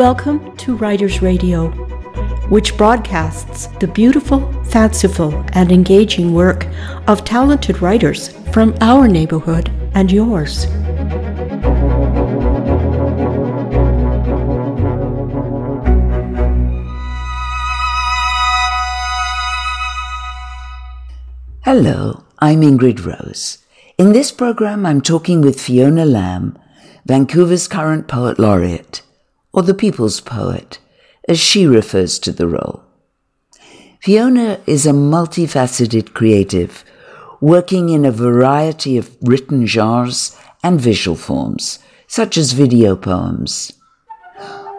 Welcome to Writers Radio, which broadcasts the beautiful, fanciful, and engaging work of talented writers from our neighborhood and yours. Hello, I'm Ingrid Rose. In this program, I'm talking with Fiona Lam, Vancouver's current poet laureate or the people's poet, as she refers to the role. Fiona is a multifaceted creative, working in a variety of written genres and visual forms, such as video poems.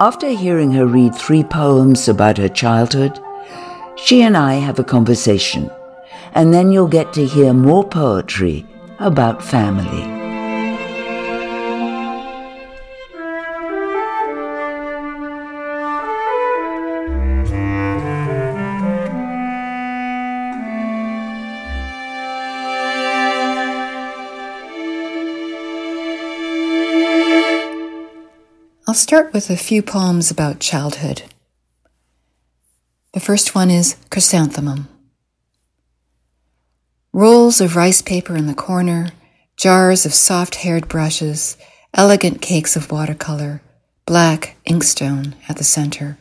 After hearing her read three poems about her childhood, she and I have a conversation, and then you'll get to hear more poetry about family. I'll start with a few poems about childhood. The first one is Chrysanthemum. Rolls of rice paper in the corner, jars of soft haired brushes, elegant cakes of watercolor, black inkstone at the center.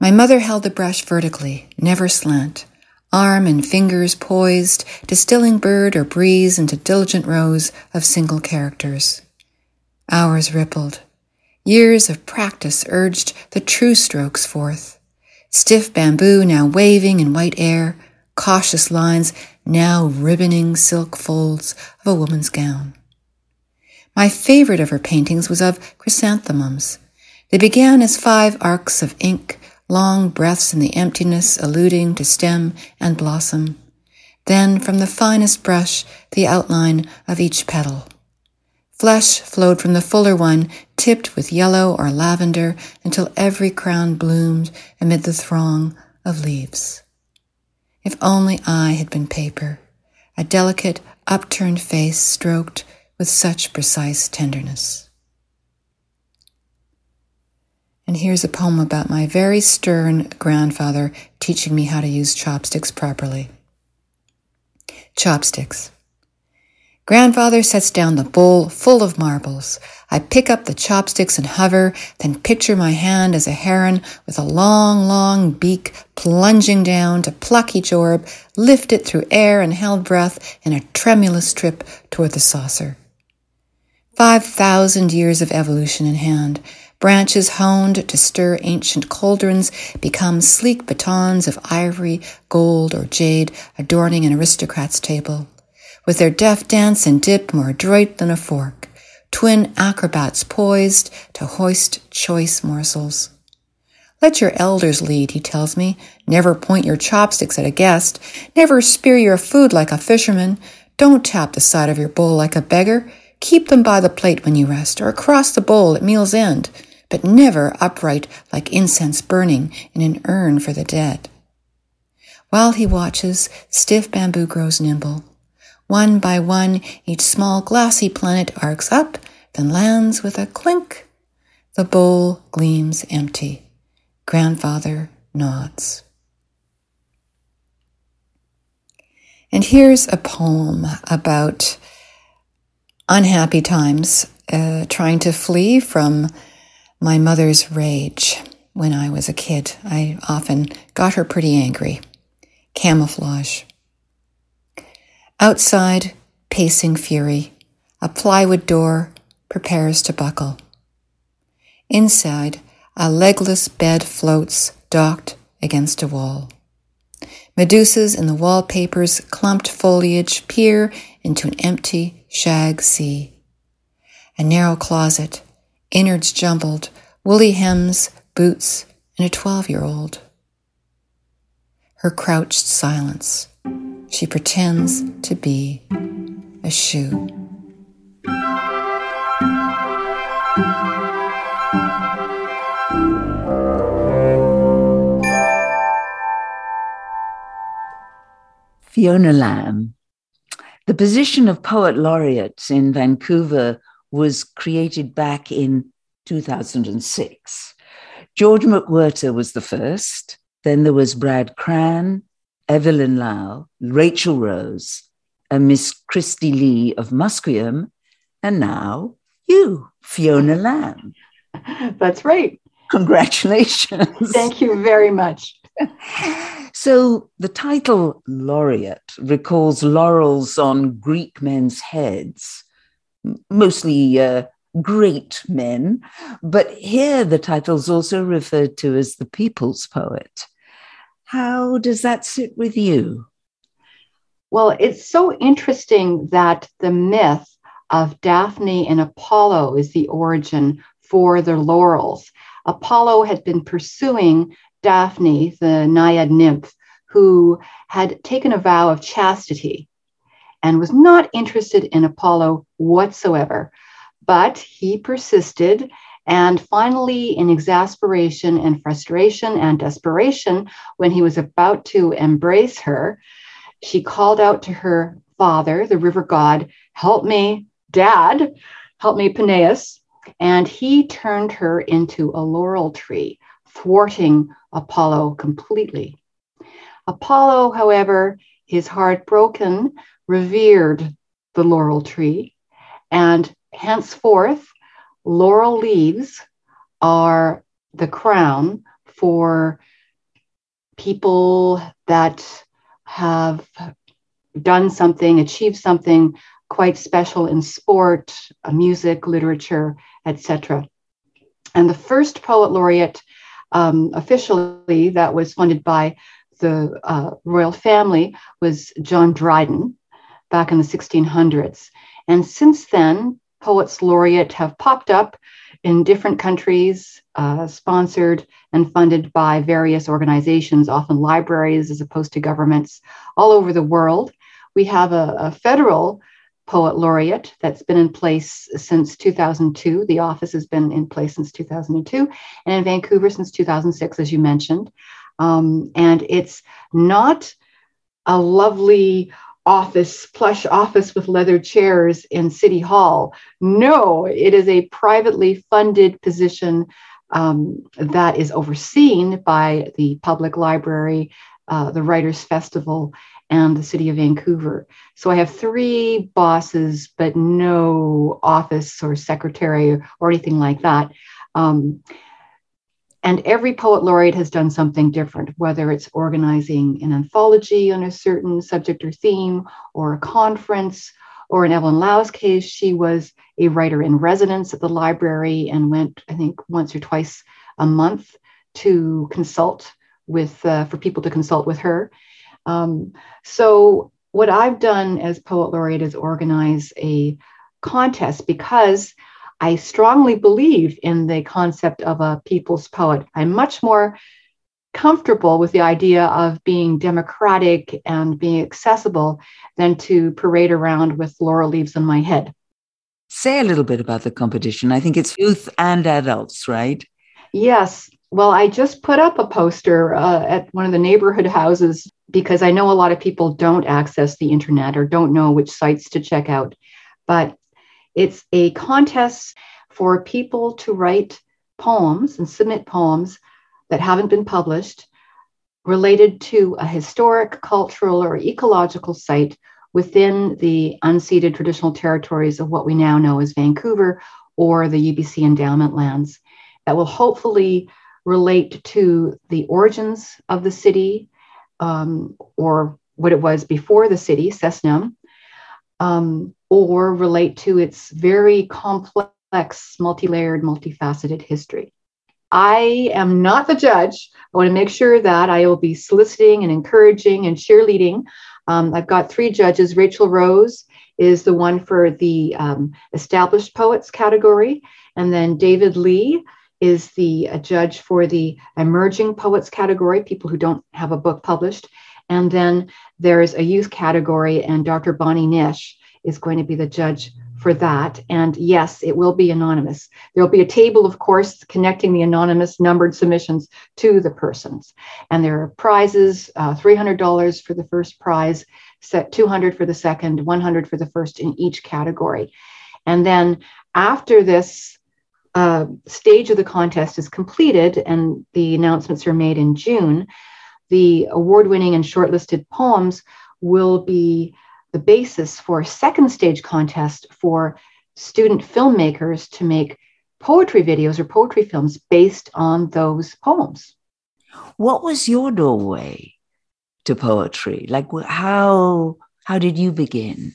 My mother held the brush vertically, never slant, arm and fingers poised, distilling bird or breeze into diligent rows of single characters. Hours rippled. Years of practice urged the true strokes forth. Stiff bamboo now waving in white air, cautious lines now ribboning silk folds of a woman's gown. My favorite of her paintings was of chrysanthemums. They began as five arcs of ink, long breaths in the emptiness alluding to stem and blossom. Then from the finest brush, the outline of each petal. Flesh flowed from the fuller one, tipped with yellow or lavender until every crown bloomed amid the throng of leaves. If only I had been paper, a delicate, upturned face stroked with such precise tenderness. And here's a poem about my very stern grandfather teaching me how to use chopsticks properly. Chopsticks. Grandfather sets down the bowl full of marbles. I pick up the chopsticks and hover, then picture my hand as a heron with a long, long beak plunging down to pluck each orb, lift it through air and held breath in a tremulous trip toward the saucer. Five thousand years of evolution in hand. Branches honed to stir ancient cauldrons become sleek batons of ivory, gold, or jade adorning an aristocrat's table with their deft dance and dip more adroit than a fork, twin acrobats poised to hoist choice morsels. Let your elders lead, he tells me. Never point your chopsticks at a guest. Never spear your food like a fisherman. Don't tap the side of your bowl like a beggar. Keep them by the plate when you rest, or across the bowl at meal's end, but never upright like incense burning in an urn for the dead. While he watches, stiff bamboo grows nimble. One by one, each small glassy planet arcs up, then lands with a clink. The bowl gleams empty. Grandfather nods. And here's a poem about unhappy times, uh, trying to flee from my mother's rage when I was a kid. I often got her pretty angry. Camouflage. Outside, pacing fury, a plywood door prepares to buckle. Inside, a legless bed floats, docked against a wall. Medusas in the wallpaper's clumped foliage peer into an empty shag sea. A narrow closet, innards jumbled, woolly hems, boots, and a 12 year old. Her crouched silence. She pretends to be a shoe. Fiona Lam. The position of poet laureate in Vancouver was created back in 2006. George McWhirter was the first. Then there was Brad Cran, Evelyn Lau, Rachel Rose, and Miss Christie Lee of Musqueam, and now you, Fiona Lam. That's right. Congratulations. Thank you very much. So the title laureate recalls laurels on Greek men's heads, mostly uh, great men, but here the title's also referred to as the people's poet. How does that sit with you? Well, it's so interesting that the myth of Daphne and Apollo is the origin for the laurels. Apollo had been pursuing Daphne, the naiad nymph, who had taken a vow of chastity and was not interested in Apollo whatsoever. But he persisted, and finally, in exasperation and frustration and desperation, when he was about to embrace her, she called out to her father, the river god, Help me, dad, help me, Peneus. And he turned her into a laurel tree, thwarting Apollo completely. Apollo, however, his heart broken, revered the laurel tree, and henceforth, laurel leaves are the crown for people that have done something, achieved something quite special in sport, uh, music, literature, etc. And the first poet laureate um, officially that was funded by the uh, royal family was John Dryden back in the 1600s. And since then, poets laureate have popped up in different countries, uh, sponsored and funded by various organizations, often libraries as opposed to governments all over the world. We have a, a federal poet laureate that's been in place since 2002. The office has been in place since 2002, and in Vancouver since 2006, as you mentioned. Um, and it's not a lovely office, plush office with leather chairs in City Hall. No, it is a privately funded position um, that is overseen by the public library, uh, the Writers Festival, and the City of Vancouver. So I have three bosses, but no office or secretary or anything like that. Um, and every poet laureate has done something different, whether it's organizing an anthology on a certain subject or theme, or a conference, or in Evelyn Lau's case, she was a writer in residence at the library and went, I think, once or twice a month to consult with, uh, for people to consult with her. Um, so, what I've done as poet laureate is organize a contest because I strongly believe in the concept of a people's poet. I'm much more comfortable with the idea of being democratic and being accessible than to parade around with laurel leaves on my head. Say a little bit about the competition. I think it's youth and adults, right? Yes. Well, I just put up a poster uh, at one of the neighborhood houses because I know a lot of people don't access the internet or don't know which sites to check out. But it's a contest for people to write poems and submit poems that haven't been published related to a historic, cultural, or ecological site within the unceded traditional territories of what we now know as Vancouver or the UBC endowment lands that will hopefully relate to the origins of the city um, or what it was before the city, Cessnoom, um, or relate to its very complex, multi layered, multifaceted history. I am not the judge. I want to make sure that I will be soliciting and encouraging and cheerleading. Um, I've got three judges. Rachel Rose is the one for the um, established poets category, and then David Lee is the judge for the emerging poets category, people who don't have a book published. And then there's a youth category, and Dr. Bonnie Nish is going to be the judge for that. And yes, it will be anonymous. There'll be a table, of course, connecting the anonymous numbered submissions to the persons. And there are prizes uh, $300 for the first prize, set 200 for the second, 100 for the first in each category. And then after this uh, stage of the contest is completed and the announcements are made in June, the award winning and shortlisted poems will be the basis for a second stage contest for student filmmakers to make poetry videos or poetry films based on those poems. What was your doorway to poetry? Like how how did you begin?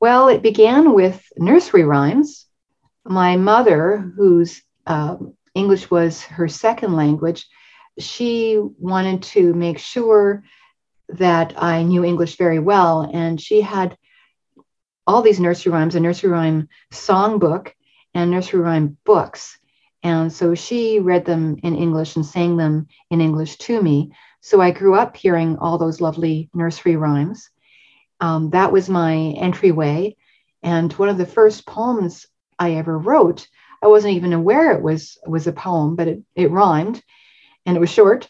Well, it began with nursery rhymes. My mother, whose um, English was her second language, she wanted to make sure that I knew English very well. And she had all these nursery rhymes, a nursery rhyme songbook, and nursery rhyme books. And so she read them in English and sang them in English to me. So I grew up hearing all those lovely nursery rhymes. Um, that was my entryway. And one of the first poems I ever wrote, I wasn't even aware it was was a poem, but it, it rhymed and it was short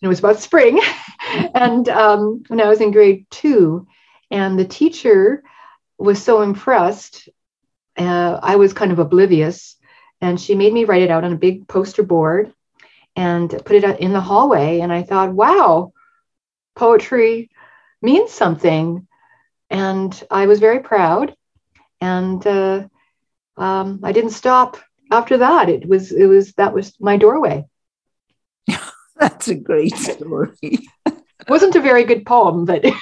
it was about spring. and um, when I was in grade two, and the teacher was so impressed, uh, I was kind of oblivious. And she made me write it out on a big poster board and put it in the hallway. And I thought, wow, poetry means something. And I was very proud. And uh, um, I didn't stop after that. It was, it was, that was my doorway. That's a great story. it wasn't a very good poem, but it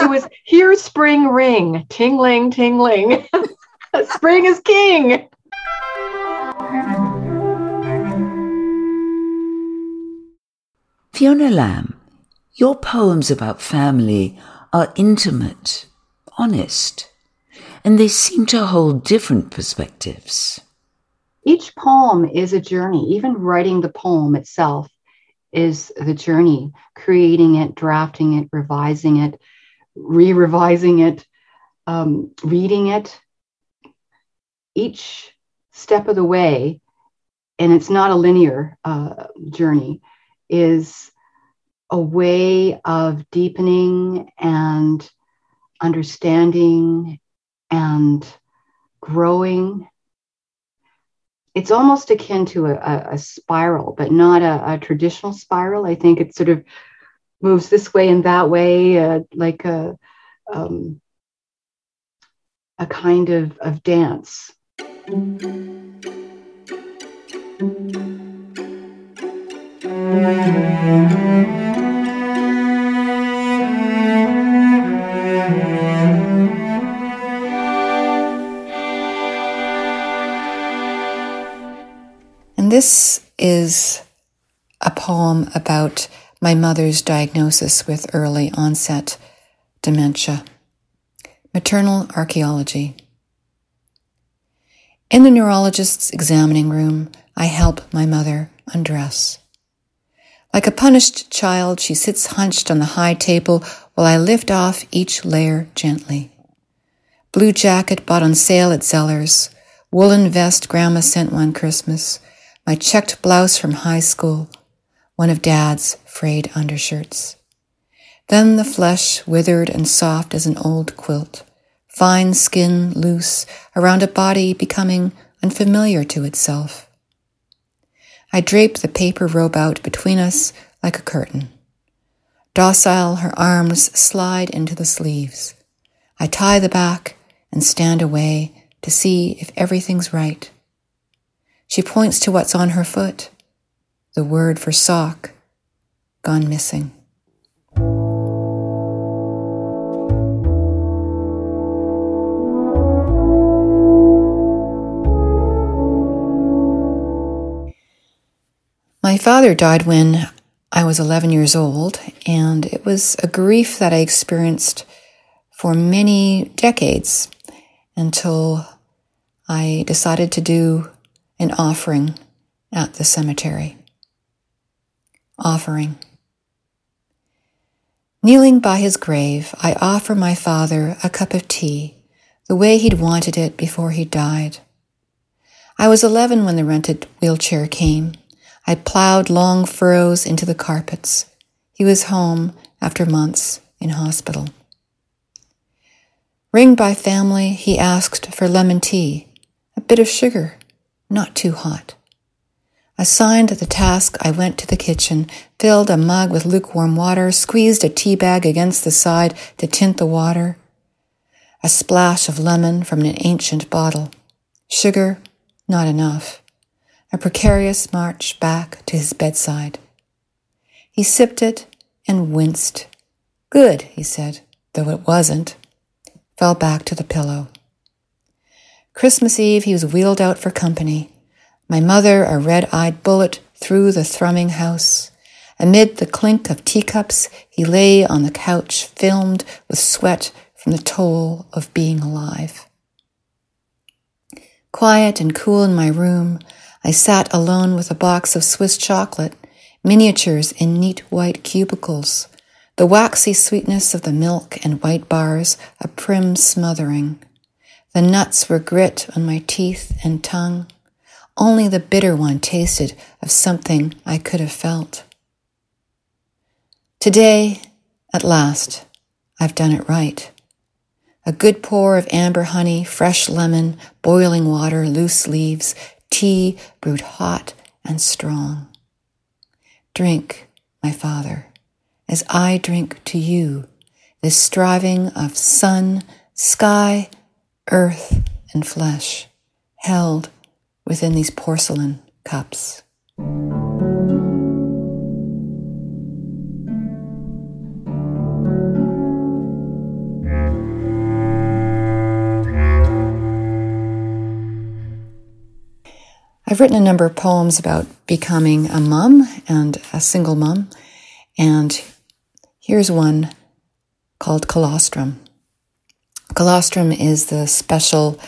was Hear Spring Ring, tingling, tingling. spring is king. Fiona Lam, your poems about family are intimate, honest, and they seem to hold different perspectives each poem is a journey. Even writing the poem itself is the journey, creating it, drafting it, revising it, re revising it, um, reading it. Each step of the way, and it's not a linear uh, journey, is a way of deepening and understanding and growing it's almost akin to a, a spiral, but not a, a, traditional spiral. I think it sort of moves this way and that way, uh, like a um, a kind of, of dance. This is a poem about my mother's diagnosis with early onset dementia. Maternal archaeology. In the neurologist's examining room, I help my mother undress. Like a punished child, she sits hunched on the high table while I lift off each layer gently. Blue jacket bought on sale at Zellers, woolen vest grandma sent one Christmas, my checked blouse from high school, one of Dad's frayed undershirts. Then the flesh withered and soft as an old quilt, fine skin loose around a body becoming unfamiliar to itself. I drape the paper robe out between us like a curtain. Docile, her arms slide into the sleeves. I tie the back and stand away to see if everything's right. She points to what's on her foot, the word for sock, gone missing. My father died when I was 11 years old, and it was a grief that I experienced for many decades until I decided to do an offering at the cemetery. Offering. Kneeling by his grave, I offer my father a cup of tea, the way he'd wanted it before he died. I was 11 when the rented wheelchair came. I plowed long furrows into the carpets. He was home after months in hospital. Ringed by family, he asked for lemon tea, a bit of sugar, not too hot. Assigned the task, I went to the kitchen, filled a mug with lukewarm water, squeezed a tea bag against the side to tint the water. A splash of lemon from an ancient bottle. Sugar, not enough. A precarious march back to his bedside. He sipped it and winced. Good, he said, though it wasn't. Fell back to the pillow. Christmas Eve, he was wheeled out for company my mother a red eyed bullet through the thrumming house. Amid the clink of teacups, he lay on the couch, filmed with sweat from the toll of being alive. Quiet and cool in my room, I sat alone with a box of Swiss chocolate, miniatures in neat white cubicles, the waxy sweetness of the milk and white bars a prim smothering. The nuts were grit on my teeth and tongue. Only the bitter one tasted of something I could have felt. Today, at last, I've done it right. A good pour of amber honey, fresh lemon, boiling water, loose leaves, tea brewed hot and strong. Drink, my father, as I drink to you this striving of sun, sky, earth, and flesh, held within these porcelain cups. I've written a number of poems about becoming a mum and a single mum, and here's one called Colostrum. Colostrum is the special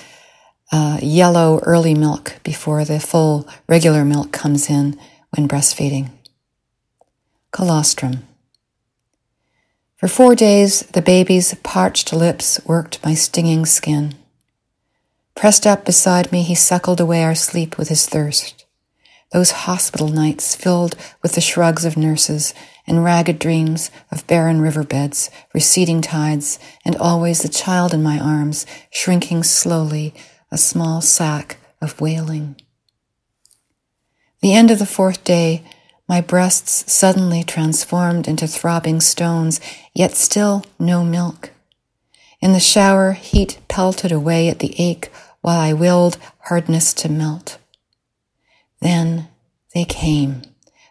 uh, yellow early milk before the full regular milk comes in when breastfeeding. Colostrum. For four days, the baby's parched lips worked my stinging skin. Pressed up beside me, he suckled away our sleep with his thirst. Those hospital nights filled with the shrugs of nurses and ragged dreams of barren riverbeds, receding tides, and always the child in my arms, shrinking slowly a small sack of wailing. The end of the fourth day, my breasts suddenly transformed into throbbing stones, yet still no milk. In the shower, heat pelted away at the ache while I willed hardness to melt. They came,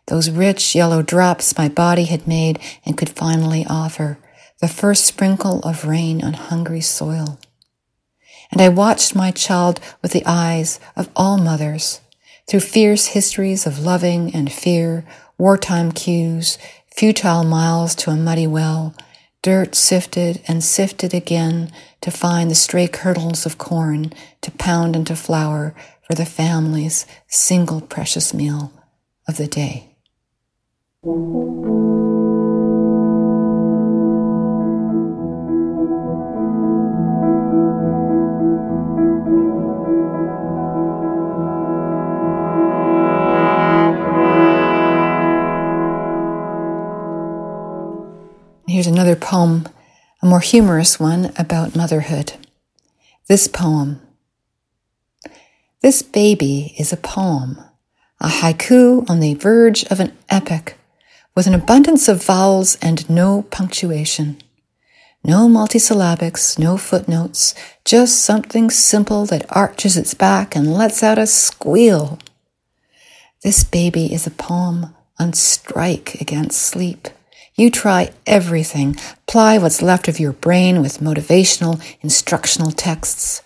those rich yellow drops my body had made and could finally offer, the first sprinkle of rain on hungry soil. And I watched my child with the eyes of all mothers through fierce histories of loving and fear, wartime cues, futile miles to a muddy well, dirt sifted and sifted again to find the stray kernels of corn to pound into flour for the family's single precious meal of the day. Here's another poem, a more humorous one about motherhood. This poem. This baby is a poem, a haiku on the verge of an epic, with an abundance of vowels and no punctuation. No multisyllabics, no footnotes, just something simple that arches its back and lets out a squeal. This baby is a poem on strike against sleep. You try everything, ply what's left of your brain with motivational, instructional texts.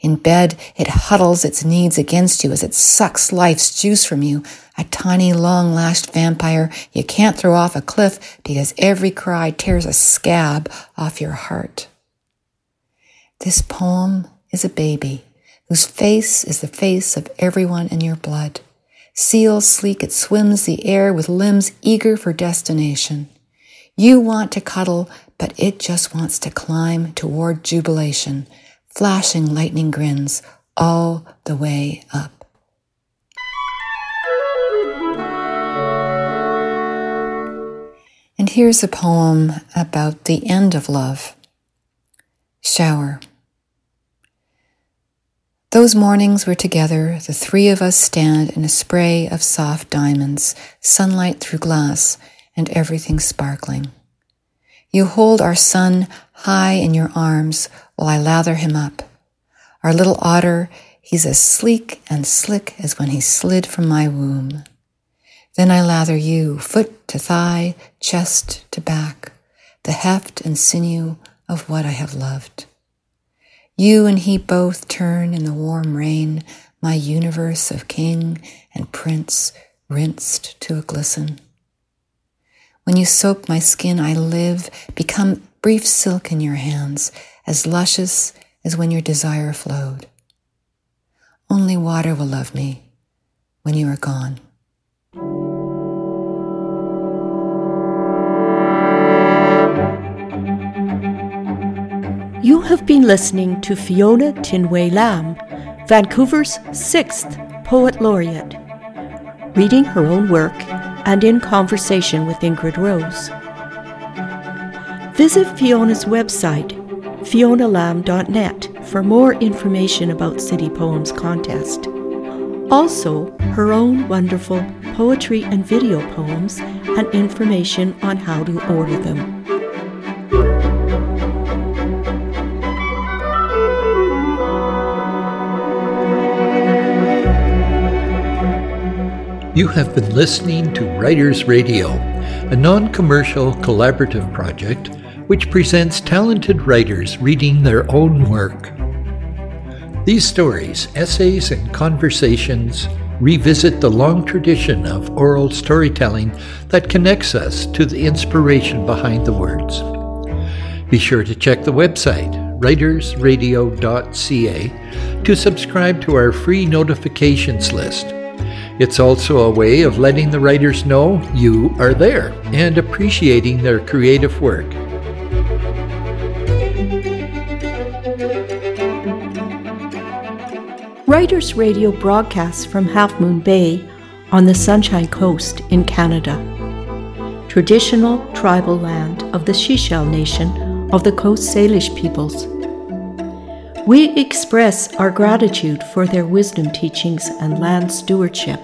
In bed, it huddles its needs against you as it sucks life's juice from you, a tiny, long lashed vampire you can't throw off a cliff because every cry tears a scab off your heart. This poem is a baby whose face is the face of everyone in your blood. Seal sleek, it swims the air with limbs eager for destination. You want to cuddle, but it just wants to climb toward jubilation, flashing lightning grins all the way up. And here's a poem about the end of love. Shower. Those mornings we're together, the three of us stand in a spray of soft diamonds, sunlight through glass, and everything sparkling. You hold our son high in your arms while I lather him up. Our little otter, he's as sleek and slick as when he slid from my womb. Then I lather you, foot to thigh, chest to back, the heft and sinew of what I have loved. You and he both turn in the warm rain, my universe of king and prince rinsed to a glisten. When you soak my skin, I live, become brief silk in your hands, as luscious as when your desire flowed. Only water will love me when you are gone. You have been listening to Fiona Tinwei Lam, Vancouver's sixth Poet Laureate, reading her own work and in conversation with Ingrid Rose. Visit Fiona's website, fionalam.net, for more information about City Poems Contest. Also, her own wonderful poetry and video poems and information on how to order them. You have been listening to Writers Radio, a non commercial collaborative project which presents talented writers reading their own work. These stories, essays, and conversations revisit the long tradition of oral storytelling that connects us to the inspiration behind the words. Be sure to check the website, writersradio.ca, to subscribe to our free notifications list. It's also a way of letting the writers know you are there and appreciating their creative work. Writers Radio broadcasts from Half Moon Bay on the Sunshine Coast in Canada, traditional tribal land of the Sechelt Nation of the Coast Salish peoples. We express our gratitude for their wisdom teachings and land stewardship.